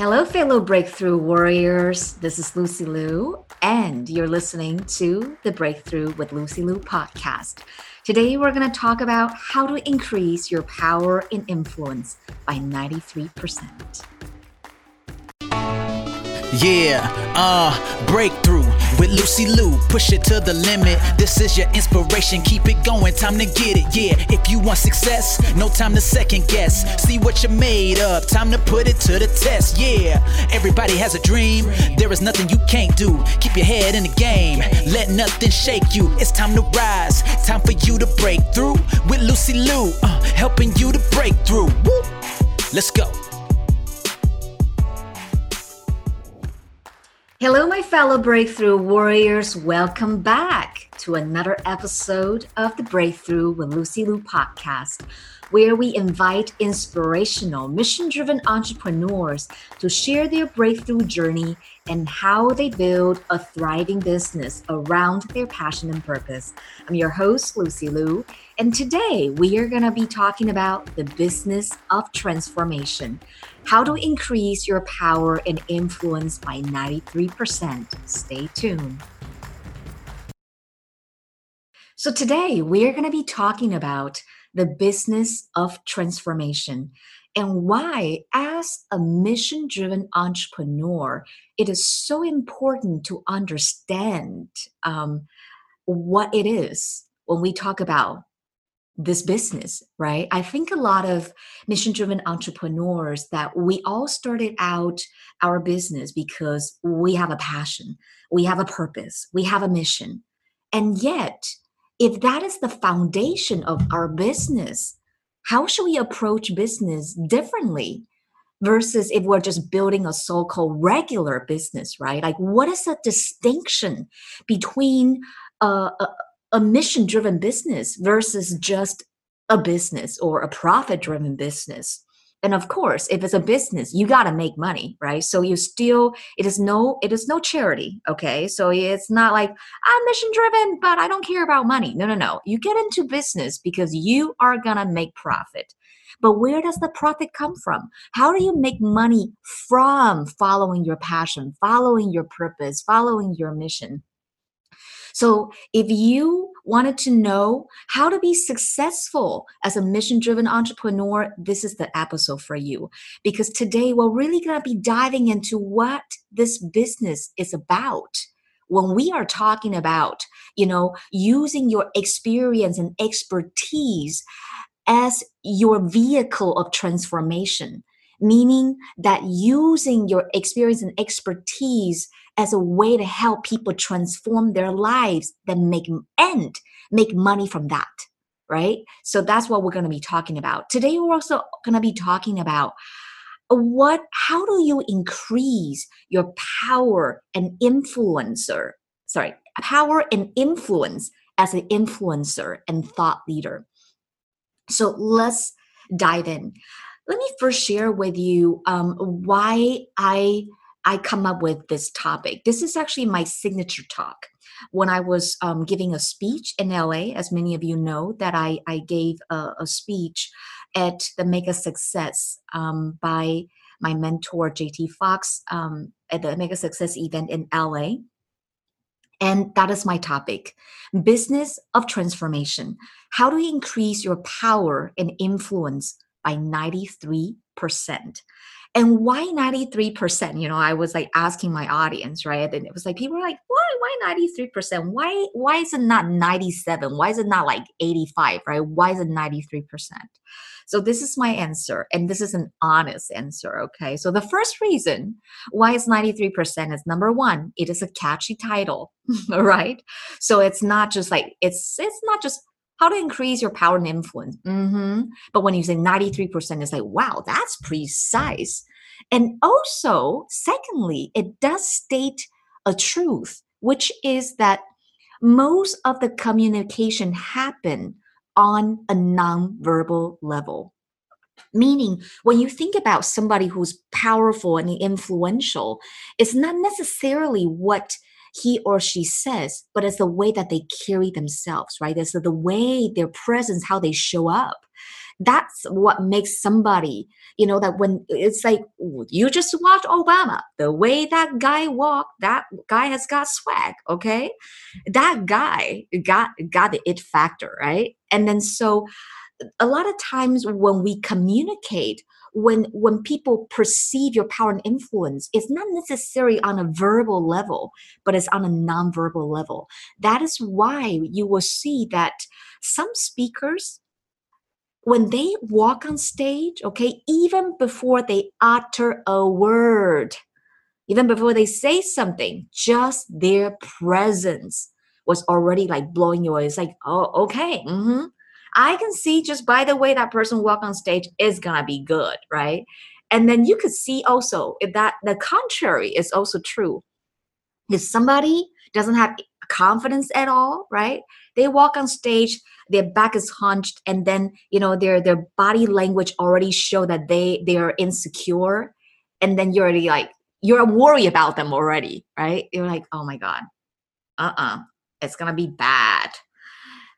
Hello, fellow breakthrough warriors. This is Lucy Liu, and you're listening to the Breakthrough with Lucy Liu podcast. Today, we're going to talk about how to increase your power and influence by 93%. Yeah, uh, breakthrough with Lucy Liu. Push it to the limit. This is your inspiration. Keep it going. Time to get it. Yeah, if you want success, no time to second guess. See what you're made of. Time to put it to the test. Yeah, everybody has a dream. There is nothing you can't do. Keep your head in the game. Let nothing shake you. It's time to rise. Time for you to break through with Lucy Liu. Uh, helping you to break through. Woo. Let's go. Hello, my fellow breakthrough warriors. Welcome back to another episode of the Breakthrough with Lucy Liu podcast, where we invite inspirational, mission driven entrepreneurs to share their breakthrough journey and how they build a thriving business around their passion and purpose. I'm your host, Lucy Liu, and today we are going to be talking about the business of transformation how to increase your power and influence by 93%. Stay tuned. So, today we are going to be talking about the business of transformation and why, as a mission driven entrepreneur, it is so important to understand um, what it is when we talk about this business, right? I think a lot of mission driven entrepreneurs that we all started out our business because we have a passion, we have a purpose, we have a mission. And yet, if that is the foundation of our business, how should we approach business differently versus if we're just building a so called regular business, right? Like, what is the distinction between a, a a mission driven business versus just a business or a profit driven business and of course if it's a business you got to make money right? So you still it is no it is no charity okay? So it's not like i'm mission driven but i don't care about money. No no no. You get into business because you are gonna make profit. But where does the profit come from? How do you make money from following your passion following your purpose following your mission? So if you wanted to know how to be successful as a mission driven entrepreneur, this is the episode for you. Because today we're really going to be diving into what this business is about when we are talking about you know using your experience and expertise as your vehicle of transformation meaning that using your experience and expertise as a way to help people transform their lives then make and make money from that right? So that's what we're going to be talking about. Today we're also going to be talking about what how do you increase your power and influencer sorry power and influence as an influencer and thought leader? So let's dive in. Let me first share with you um, why I I come up with this topic. This is actually my signature talk. When I was um, giving a speech in LA, as many of you know, that I, I gave a, a speech at the Mega Success um, by my mentor, JT Fox, um, at the Mega Success event in LA. And that is my topic business of transformation. How do you increase your power and influence by 93%. And why 93%? You know, I was like asking my audience, right? And it was like people were like, why, why 93%? Why why is it not 97? Why is it not like 85, right? Why is it 93%? So this is my answer, and this is an honest answer, okay? So the first reason why it's 93% is number one, it is a catchy title, right? So it's not just like it's it's not just how to increase your power and influence. Mm-hmm. But when you say 93%, it's like, wow, that's precise. And also, secondly, it does state a truth, which is that most of the communication happen on a nonverbal level. Meaning, when you think about somebody who's powerful and influential, it's not necessarily what he or she says, but it's the way that they carry themselves, right? It's the way their presence, how they show up. that's what makes somebody you know that when it's like you just watch obama the way that guy walked that guy has got swag okay that guy got got the it factor right and then so a lot of times when we communicate when when people perceive your power and influence it's not necessarily on a verbal level but it's on a nonverbal level. That is why you will see that some speakers when they walk on stage okay even before they utter a word even before they say something just their presence was already like blowing you away it's like oh okay mm-hmm I can see just by the way that person walk on stage is gonna be good, right? And then you could see also if that the contrary is also true. If somebody doesn't have confidence at all, right? They walk on stage, their back is hunched, and then you know their their body language already show that they they are insecure, and then you're already like you're worried about them already, right? You're like, oh my god, uh uh-uh, uh, it's gonna be bad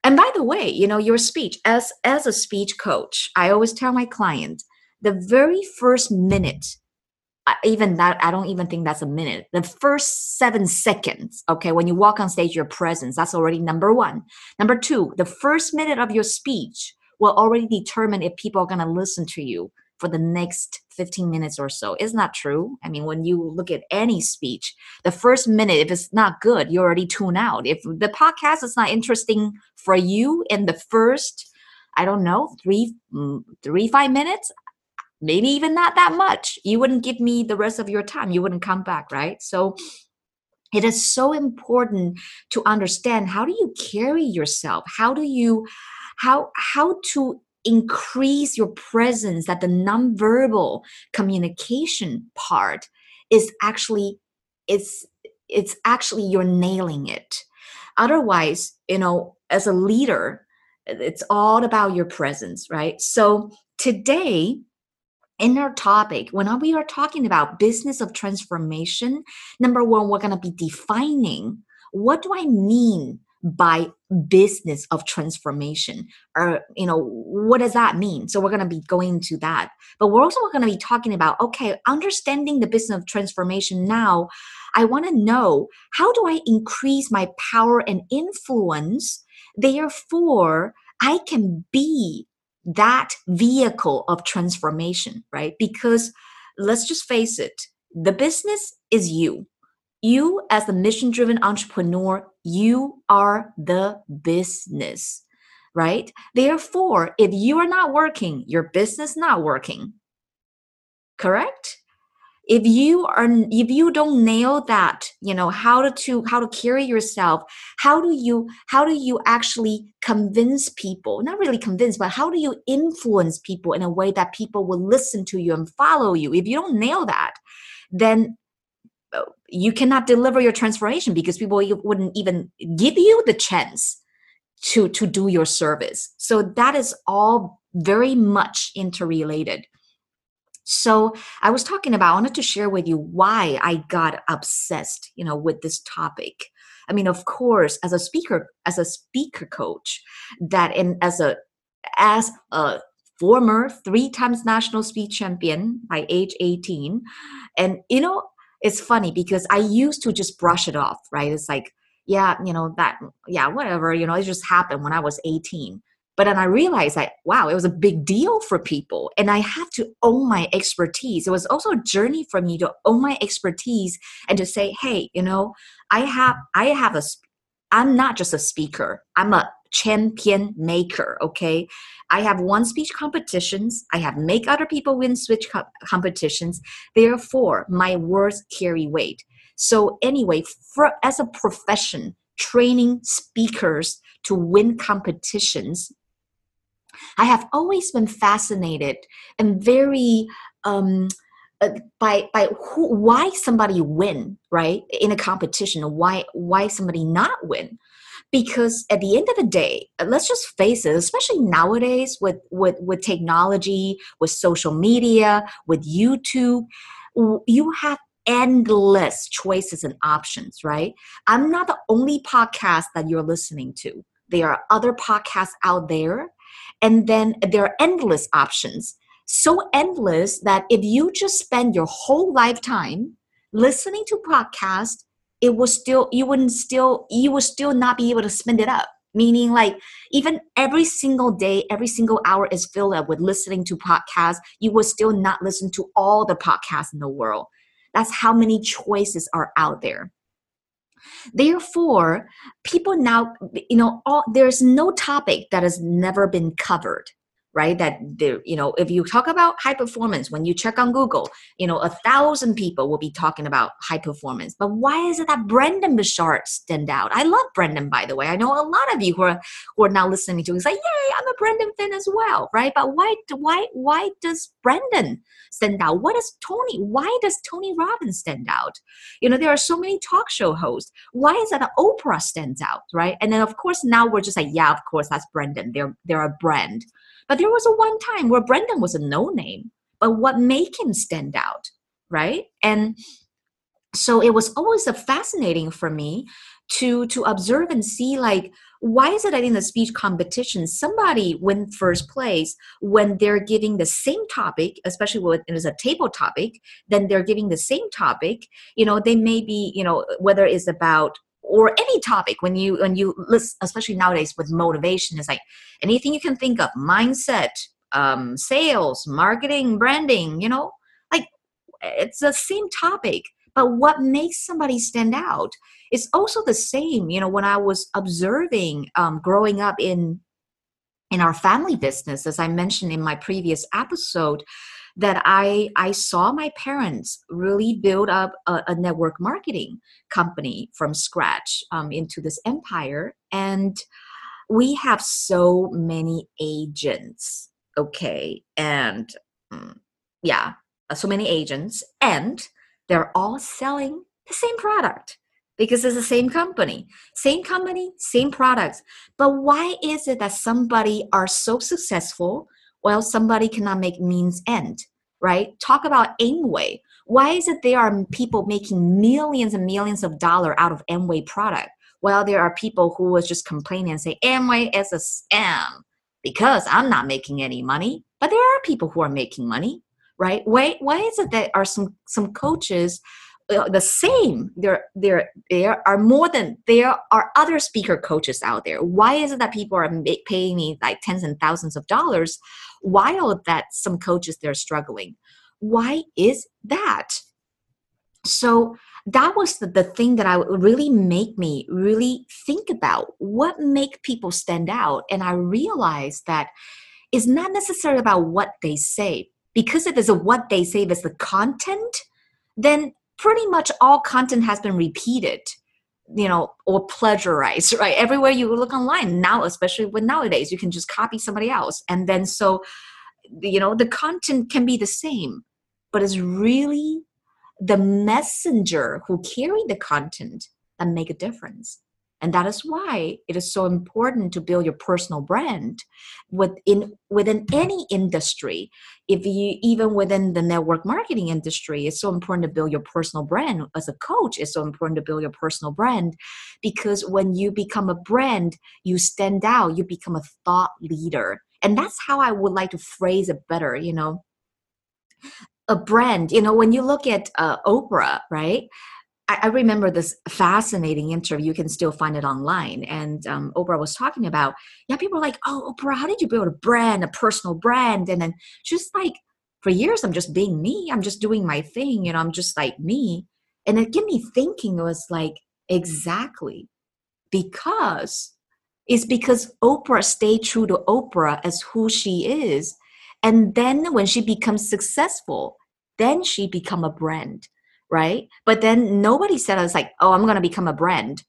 and by the way you know your speech as as a speech coach i always tell my client the very first minute uh, even that i don't even think that's a minute the first seven seconds okay when you walk on stage your presence that's already number one. Number two the first minute of your speech will already determine if people are going to listen to you for the next 15 minutes or so. Isn't that true? I mean, when you look at any speech, the first minute, if it's not good, you already tune out. If the podcast is not interesting for you in the first, I don't know, three, mm, three, five minutes, maybe even not that much, you wouldn't give me the rest of your time. You wouldn't come back, right? So it is so important to understand how do you carry yourself? How do you how how to increase your presence that the nonverbal communication part is actually it's it's actually you're nailing it. Otherwise you know as a leader it's all about your presence right? So today in our topic when we are talking about business of transformation number one we're going to be defining what do i mean by business of transformation or you know what does that mean? So we're going to be going into that. But we're also going to be talking about okay understanding the business of transformation now i want to know how do i increase my power and influence therefore i can be that vehicle of transformation right? Because let's just face it the business is you you, as a mission driven entrepreneur, you are the business, right? Therefore, if you are not working, your business not working. Correct? if you are if you don't nail that you know how to, to how to carry yourself how do you how do you actually convince people not really convince but how do you influence people in a way that people will listen to you and follow you if you don't nail that then you cannot deliver your transformation because people wouldn't even give you the chance to to do your service. So that is all very much interrelated. So i was talking about i wanted to share with you why i got obsessed you know with this topic. I mean of course as a speaker as a speaker coach that and as a as a former three times national speech champion by age 18 and you know it's funny because I used to just brush it off, right? It's like, yeah, you know, that, yeah, whatever, you know, it just happened when I was 18. But then I realized that, wow, it was a big deal for people. And I have to own my expertise. It was also a journey for me to own my expertise and to say, hey, you know, I have, I have a, I'm not just a speaker. I'm a champion maker okay? I have won speech competitions i have make other people win speech co- competitions therefore my words carry weight. So anyway for, as a profession training speakers to win competitions i have always been fascinated and very um, uh, by by who, why somebody win right in a competition why why somebody not win because at the end of the day let's just face it especially nowadays with with with technology with social media with youtube you have endless choices and options right? I'm not the only podcast that you're listening to. There are other podcasts out there and then there are endless options. So endless that if you just spend your whole lifetime listening to podcast it will still you wouldn't still you will still not be able to spend it up. Meaning like even every single day every single hour is filled up with listening to podcasts. You will still not listen to all the podcasts in the world. That's how many choices are out there. Therefore people now you know all, there's no topic that has never been covered right that there you know if you talk about high performance when you check on google you know a thousand people will be talking about high performance. But why is it that brendon Burchard stand out? I love brendon by the way. I know a lot of you who are who are now listening to say yay i'm a brendon fan as well right? But why why why does brendon stand out? What is tony why does tony robbins stand out? You know there are so many talk show hosts. Why is it that oprah stands out right? And then of course now we're just like yeah of course that's brendon. They're they're a brand but there was a one time where Brendon was a no name, but what made him stand out, right? And so it was always fascinating for me to to observe and see like why is it that in the speech competition somebody win first place when they're giving the same topic especially when it is a table topic then they're giving the same topic you know they may be you know whether it's about or any topic when you when you list especially nowadays with motivation is like anything you can think of mindset um, sales marketing branding you know like it's the same topic. But what makes somebody stand out is also the same you know when i was observing um, growing up in in our family business as i mentioned in my previous episode that I I saw my parents really build up a, a network marketing company from scratch um, into this empire, and we have so many agents. Okay, and mm, yeah, so many agents, and they're all selling the same product because it's the same company same company same products but why is it that somebody are so successful well somebody cannot make means end right? Talk about amway. Why is it there are people making millions and millions of dollar out of amway product while there are people who was just complaining and say amway is a scam because i'm not making any money. But there are people who are making money right? Why why is it that are some some coaches Uh, the same. There there there are more than there are other speaker coaches out there. Why is it that people are paying me like tens and thousands of dollars while that some coaches they're struggling? Why is that? So that was the, the thing that i really make me really think about. What make people stand out? And i realized that it's not necessarily about what they say. Because if it's a what they say it's the content then pretty much all content has been repeated you know or plagiarized right? Everywhere you look online now especially with nowadays you can just copy somebody else. And then so you know the content can be the same but it's really the messenger who carry the content that make a difference and that is why it is so important to build your personal brand within within any industry. If you even within the network marketing industry it's so important to build your personal brand. As a coach it's so important to build your personal brand because when you become a brand you stand out you become a thought leader. And that's how i would like to phrase it better you know. A brand you know when you look at uh, oprah right I, I remember this fascinating interview. You can still find it online. And um, Oprah was talking about, yeah, people are like, oh, Oprah, how did you build a brand, a personal brand? And then just like, for years, I'm just being me. I'm just doing my thing. You know, I'm just like me. And it get me thinking, it was like, exactly. Because it's because Oprah stayed true to Oprah as who she is. And then when she becomes successful, then she become a brand right? But then nobody said I was like, oh, I'm gonna become a brand.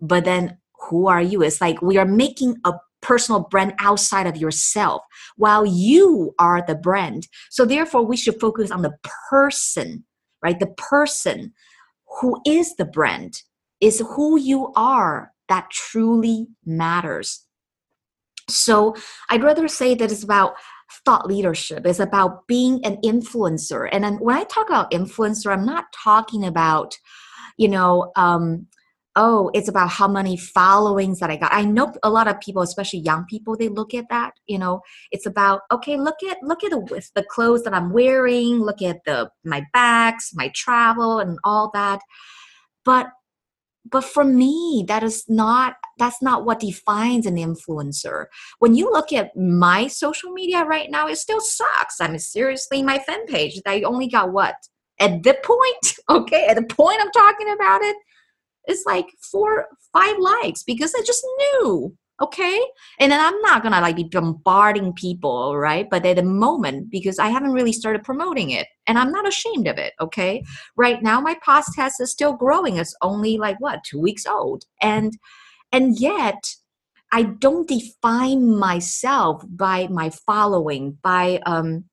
But then who are you? It's like we are making a personal brand outside of yourself while you are the brand. So therefore we should focus on the person, right? The person who is the brand is who you are that truly matters. So I'd rather say that it's about thought leadership is about being an influencer and then when i talk about influencer i'm not talking about you know um, oh, it's about how many followings that I got. I know a lot of people, especially young people, they look at that. You know, it's about okay, look at look at the with the clothes that I'm wearing, look at the my bags, my travel, and all that. But but for me, that is not that's not what defines an influencer. When you look at my social media right now, it still sucks. I mean, seriously, my fan page, I only got what at the point, okay, at the point I'm talking about it, it's like four, five likes because I just knew. Okay. And then I'm not gonna like be bombarding people, right? But at the moment, because I haven't really started promoting it and I'm not ashamed of it. Okay. Right now my podcast is still growing. It's only like what, two weeks old. And and yet I don't define myself by my following, by um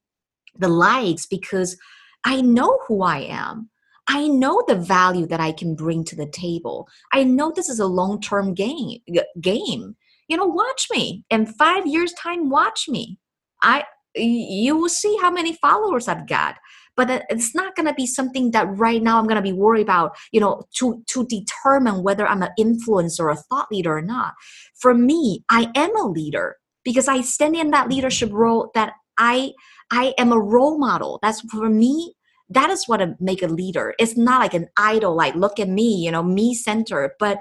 the likes because I know who I am. I know the value that I can bring to the table. I know this is a long-term game game. You know, watch me. In 5 years time watch me. I you will see how many followers I've got. But it's not going to be something that right now I'm going to be worried about, you know, to to determine whether I'm an influencer or a thought leader or not. For me, I am a leader because I stand in that leadership role that I I am a role model. That's for me that is what a, make a leader it's not like an idol like look at me you know me center but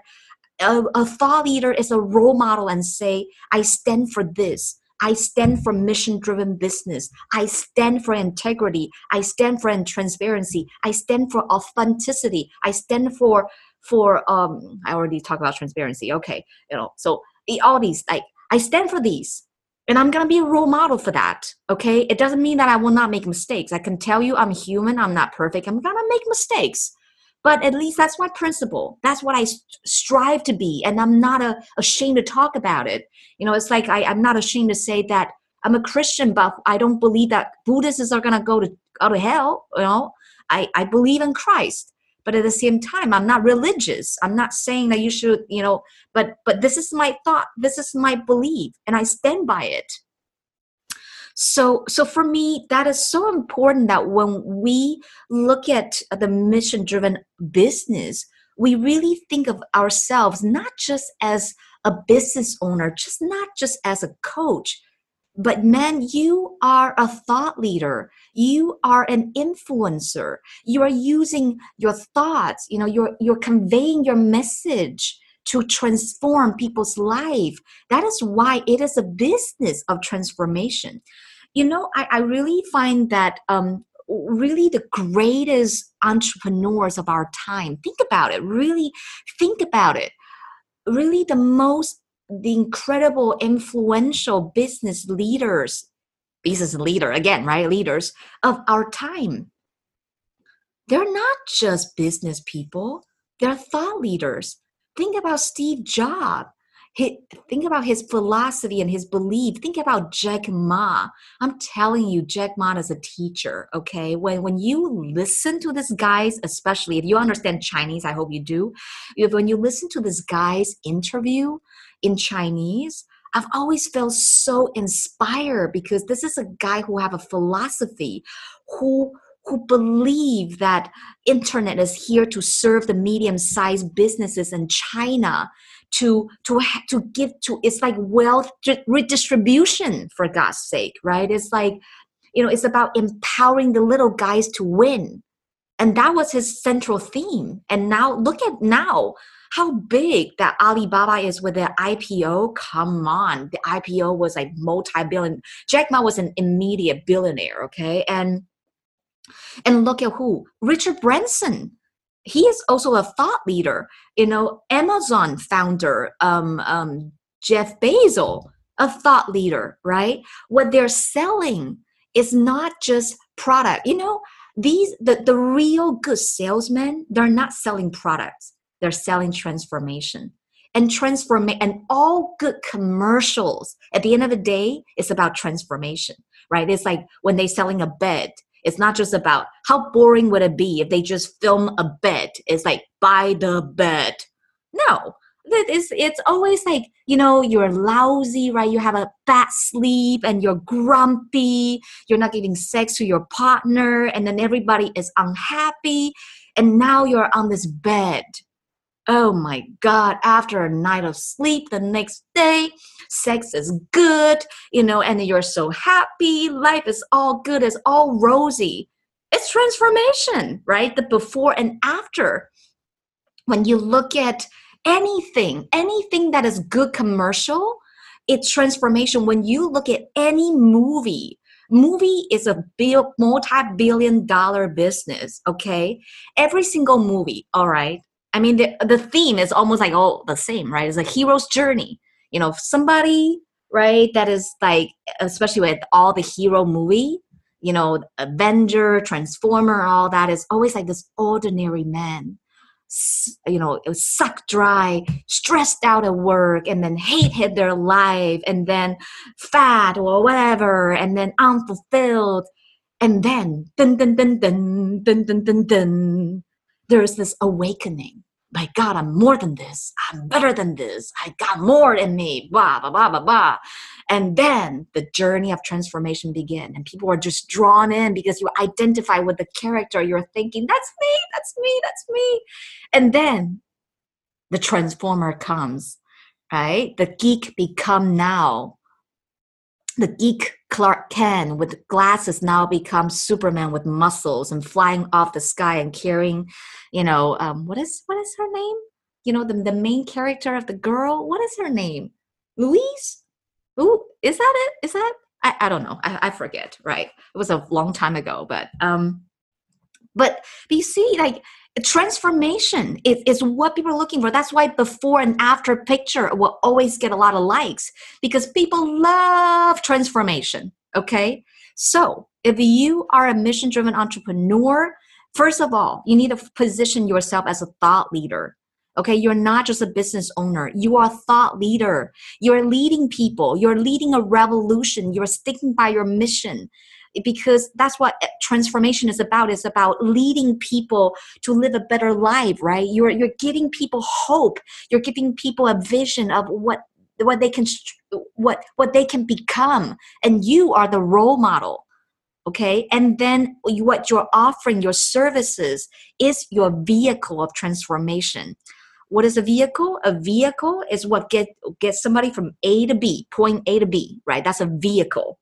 a, a thought leader is a role model and say i stand for this I stand for mission driven business. I stand for integrity. I stand for transparency. I stand for authenticity. I stand for for um I already talked about transparency. Okay, you know, so all these like I stand for these and i'm going to be a role model for that okay it doesn't mean that i will not make mistakes i can tell you i'm human i'm not perfect i'm going to make mistakes but at least that's my principle. That's what i strive to be and i'm not a, ashamed to talk about it. You know it's like I, i'm not ashamed to say that i'm a christian but i don't believe that buddhists are going to go to go to hell you know? I, I believe in christ but at the same time i'm not religious. I'm not saying that you should you know but but this is my thought. This is my belief and i stand by it so so for me that is so important that when we look at the mission driven business we really think of ourselves not just as a business owner just not just as a coach but man, you are a thought leader. You are an influencer. You are using your thoughts, you know, you're you're conveying your message to transform people's life. That is why it is a business of transformation. You know, I, I really find that um, really the greatest entrepreneurs of our time, think about it, really think about it. Really, the most the incredible influential business leaders business leader again right leaders of our time they're not just business people they're thought leaders think about steve jobs think about his philosophy and his belief. Think about Jack Ma. I'm telling you, Jack Ma is a teacher. Okay, when when you listen to this guy's, especially if you understand Chinese, I hope you do. If when you listen to this guy's interview, in Chinese, I've always felt so inspired because this is a guy who have a philosophy, who who believe that internet is here to serve the medium-sized businesses in China to to to give to it's like wealth redistribution for God's sake, right? It's like you know, it's about empowering the little guys to win. And that was his central theme. And now look at now how big that Alibaba is with their IPO. Come on, the IPO was like multi-billion. Jack Ma was an immediate billionaire, okay? And and look at who Richard Branson. He is also a thought leader. You know, Amazon founder um, um, Jeff Bezos, a thought leader, right? What they're selling is not just product. You know, these the, the real good salesmen, they're not selling products they're selling transformation and transform and all good commercials at the end of the day it's about transformation right it's like when they're selling a bed it's not just about how boring would it be if they just film a bed. It's like by the bed. No. It's it's always like you know you're lousy right? You have a bad sleep and you're grumpy. You're not giving sex to your partner and then everybody is unhappy. And now you're on this bed oh my god after a night of sleep the next day sex is good you know and you're so happy life is all good it's all rosy. It's transformation right? The before and after. When you look at anything anything that is good commercial it's transformation. When you look at any movie movie is a bill, multi-billion dollar business okay? Every single movie all right I mean, the, the theme is almost like all the same, right? It's a hero's journey. You know, somebody, right, that is like, especially with all the hero movie, you know, Avenger, Transformer, all that is always like this ordinary man. You know, sucked dry, stressed out at work, and then hate hit their life, and then fat or whatever, and then unfulfilled. And then, dun dun dun dun dun dun dun dun there's this awakening. My God, I'm more than this. I'm better than this. I got more in me. Blah, blah, blah, blah, blah. And then the journey of transformation begin. And people are just drawn in because you identify with the character. You're thinking, that's me, that's me, that's me. And then the transformer comes, right? The geek become now the geek Clark Kent with glasses now becomes Superman with muscles and flying off the sky and carrying, you know, um, what is what is her name? You know, the the main character of the girl. What is her name? Louise? Ooh, is that it? Is that? I, I don't know. I, I forget. Right. It was a long time ago, but um, but, but you see, like transformation is, is what people are looking for. That's why before and after picture will always get a lot of likes because people love transformation okay? So if you are a mission driven entrepreneur first of all you need to position yourself as a thought leader okay? You're not just a business owner. You are a thought leader. You're leading people. You're leading a revolution. You're sticking by your mission because that's what eh, transformation is about is about leading people to live a better life right? You're you're giving people hope. You're giving people a vision of what what they can what what they can become. And you are the role model okay? And then what you're offering your services is your vehicle of transformation. What is a vehicle? A vehicle is what get gets somebody from a to b point a to b right? That's a vehicle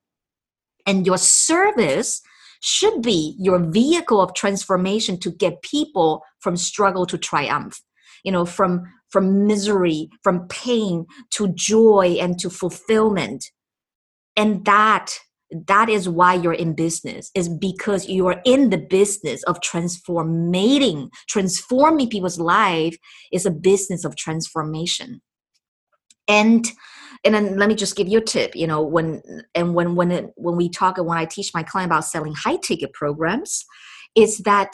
and your service should be your vehicle of transformation to get people from struggle to triumph. You know from from misery from pain to joy and to fulfillment. And that that is why you're in business is because you are in the business of transforming transforming people's life is a business of transformation. And and then let me just give you a tip you know when and when when it, when we talk and when i teach my client about selling high ticket programs is that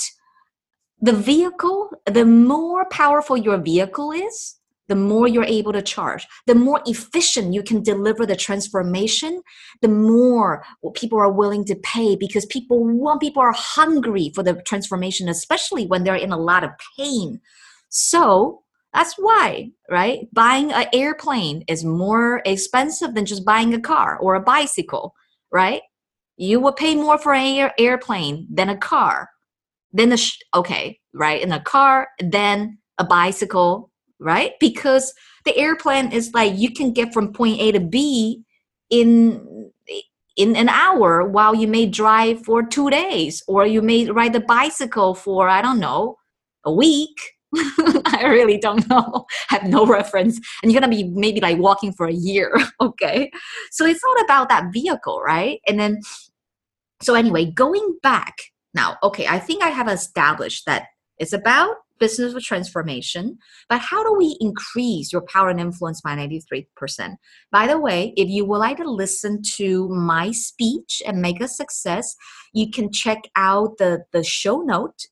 the vehicle the more powerful your vehicle is the more you're able to charge. The more efficient you can deliver the transformation the more people are willing to pay because people want people are hungry for the transformation especially when they're in a lot of pain. So that's why, right? Buying an airplane is more expensive than just buying a car or a bicycle, right? You will pay more for an air, airplane than a car. Then the sh- okay, right? In a car, then a bicycle, right? Because the airplane is like you can get from point A to B in in an hour while you may drive for two days or you may ride the bicycle for i don't know a week I really don't know. Have no reference. And you're going to be maybe like walking for a year. okay. So it's not about that vehicle, right? And then, so anyway, going back now, okay, I think I have established that it's about business transformation, but how do we increase your power and influence by 93%? By the way, if you would like to listen to my speech and Mega Success, you can check out the, the show note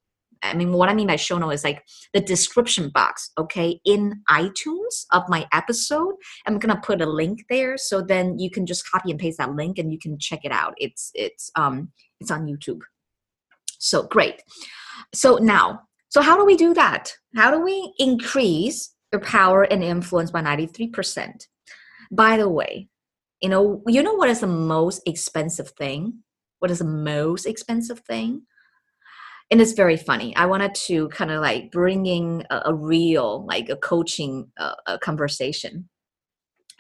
I mean, what I mean by show note is like the description box, okay, in iTunes of my episode. I'm gonna put a link there, so then you can just copy and paste that link, and you can check it out. It's it's um it's on YouTube. So great. So now, so how do we do that? How do we increase your power and influence by 93%? By the way, you know, you know what is the most expensive thing? What is the most expensive thing? And it's very funny. I wanted to kind of like bringing a, a real, like a coaching uh, a conversation.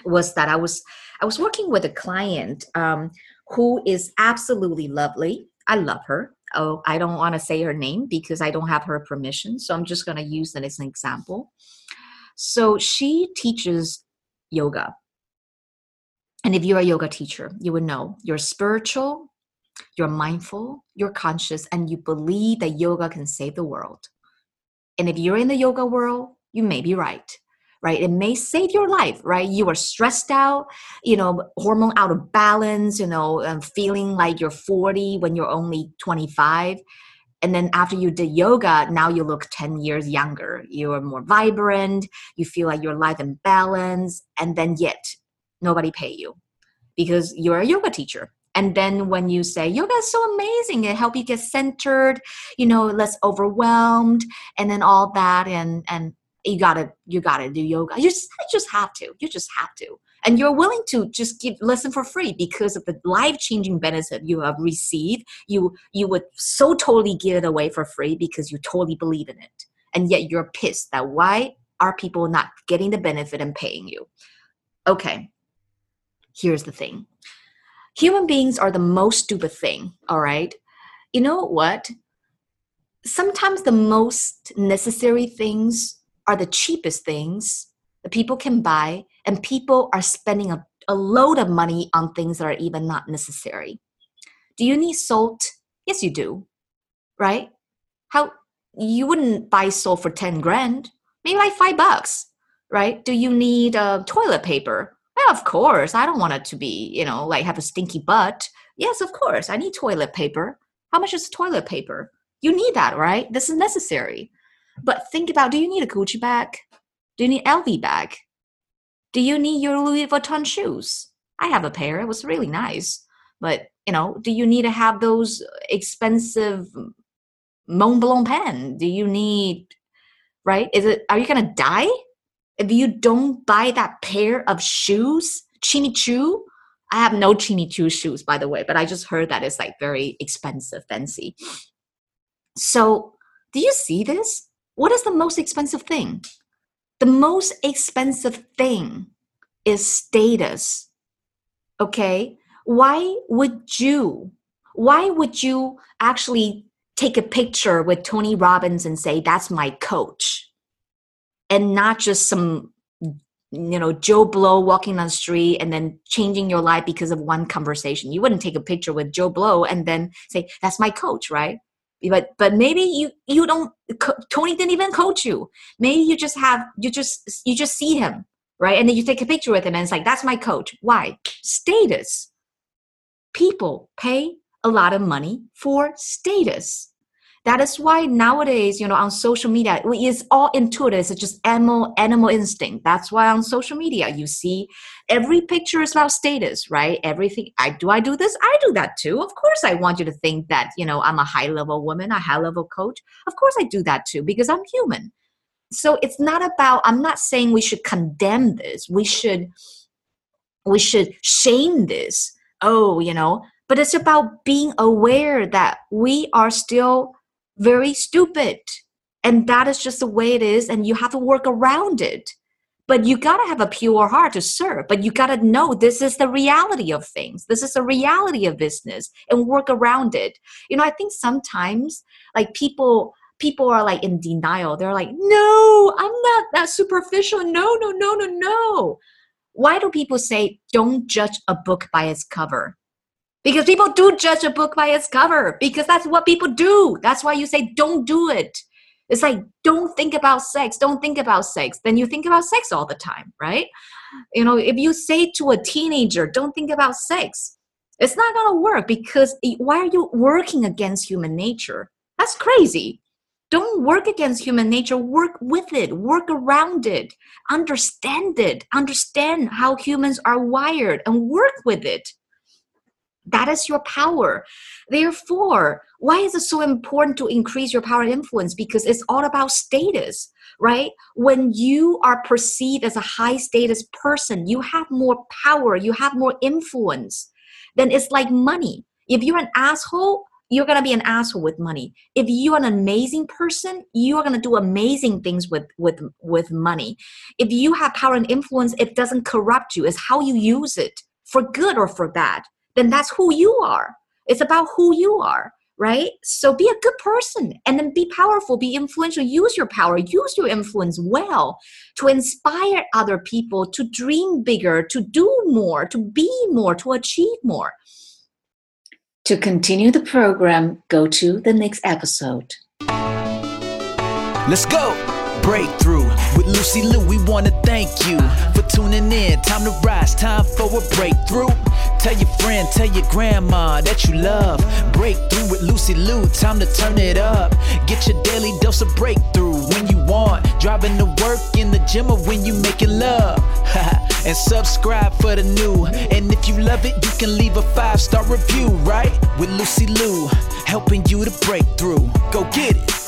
Was that I was I was working with a client um, who is absolutely lovely. I love her. Oh, I don't want to say her name because I don't have her permission. So I'm just going to use that as an example. So she teaches yoga. And if you're a yoga teacher, you would know you're spiritual, you're mindful, you're conscious, and you believe that yoga can save the world. And if you're in the yoga world, you may be right, right? It may save your life, right? You are stressed out, you know, hormone out of balance, you know, and feeling like you're 40 when you're only 25. And then after you did yoga, now you look 10 years younger. You are more vibrant. You feel like your life in balance. And then yet, nobody pay you because you're a yoga teacher and then when you say yoga is so amazing it help you get centered you know less overwhelmed and then all that and and you gotta you gotta do yoga. You just you just have to you just have to. And you're willing to just give listen for free because of the life-changing benefit you have received you you would so totally give it away for free because you totally believe in it. And yet you're pissed that why are people not getting the benefit and paying you? Okay. Here's the thing human beings are the most stupid thing, all right? You know what? Sometimes the most necessary things are the cheapest things that people can buy, and people are spending a, a load of money on things that are even not necessary. Do you need salt? Yes, you do, right? How you wouldn't buy salt for 10 grand, maybe like five bucks, right? Do you need uh, toilet paper? Of course. I don't want it to be, you know, like have a stinky butt. Yes, of course. I need toilet paper. How much is toilet paper? You need that, right? This is necessary. But think about do you need a Gucci bag? Do you need LV bag? Do you need your Louis Vuitton shoes? I have a pair. It was really nice. But, you know, do you need to have those expensive Montblanc pen? Do you need right? Is it are you gonna die? If you don't buy that pair of shoes, Choo, I have no Choo shoes, by the way, but I just heard that it's like very expensive, fancy. So, do you see this? What is the most expensive thing? The most expensive thing is status. Okay? Why would you? Why would you actually take a picture with Tony Robbins and say, that's my coach? And not just some you know joe blow walking on the street and then changing your life because of one conversation. You wouldn't take a picture with joe blow and then say that's my coach right? But but maybe you you don't tony didn't even coach you. Maybe you just have you just you just see him right? And then you take a picture with him and it's like that's my coach. Why? Status. People pay a lot of money for status that is why nowadays, you know, on social media, it's all intuitive. It's just animal animal instinct. That's why on social media you see every picture is about status, right? Everything. I do. I do this. I do that too. Of course, I want you to think that you know I'm a high level woman, a high level coach. Of course, I do that too because I'm human. So it's not about. I'm not saying we should condemn this. We should. We should shame this. Oh, you know. But it's about being aware that we are still very stupid. And that is just the way it is, and you have to work around it. But you got to have a pure heart to serve. But you got to know this is the reality of things. This is the reality of business and work around it. You know, I think sometimes like people people are like in denial. They're like, no, I'm not that superficial. No, no, no, no, no. Why do people say don't judge a book by its cover? Because people do judge a book by its cover because that's what people do. That's why you say don't do it. It's like don't think about sex. Don't think about sex. Then you think about sex all the time right? You know if you say to a teenager don't think about sex it's not going to work because eh, why are you working against human nature? That's crazy. Don't work against human nature. Work with it. Work around it. Understand it. Understand how humans are wired and work with it that is your power. Therefore, why is it so important to increase your power and influence? Because it's all about status, right? When you are perceived as a high status person, you have more power, you have more influence. Then it's like money. If you're an asshole, you're going to be an asshole with money. If you're an amazing person, you are going to do amazing things with with with money. If you have power and influence, it doesn't corrupt you. It's how you use it for good or for bad. Then that's who you are. It's about who you are, right? So be a good person and then be powerful, be influential. Use your power, use your influence well to inspire other people to dream bigger, to do more, to be more, to achieve more. To continue the program, go to the next episode. Let's go! Breakthrough with Lucy Liu. We want to thank you for tuning in. Time to rise, time for a breakthrough. Tell your friend, tell your grandma that you love. Breakthrough with Lucy Liu. Time to turn it up. Get your daily dose of breakthrough when you want. Driving to work in the gym or when you making love. and subscribe for the new. And if you love it, you can leave a five star review, right? With Lucy Liu, helping you to break through. Go get it.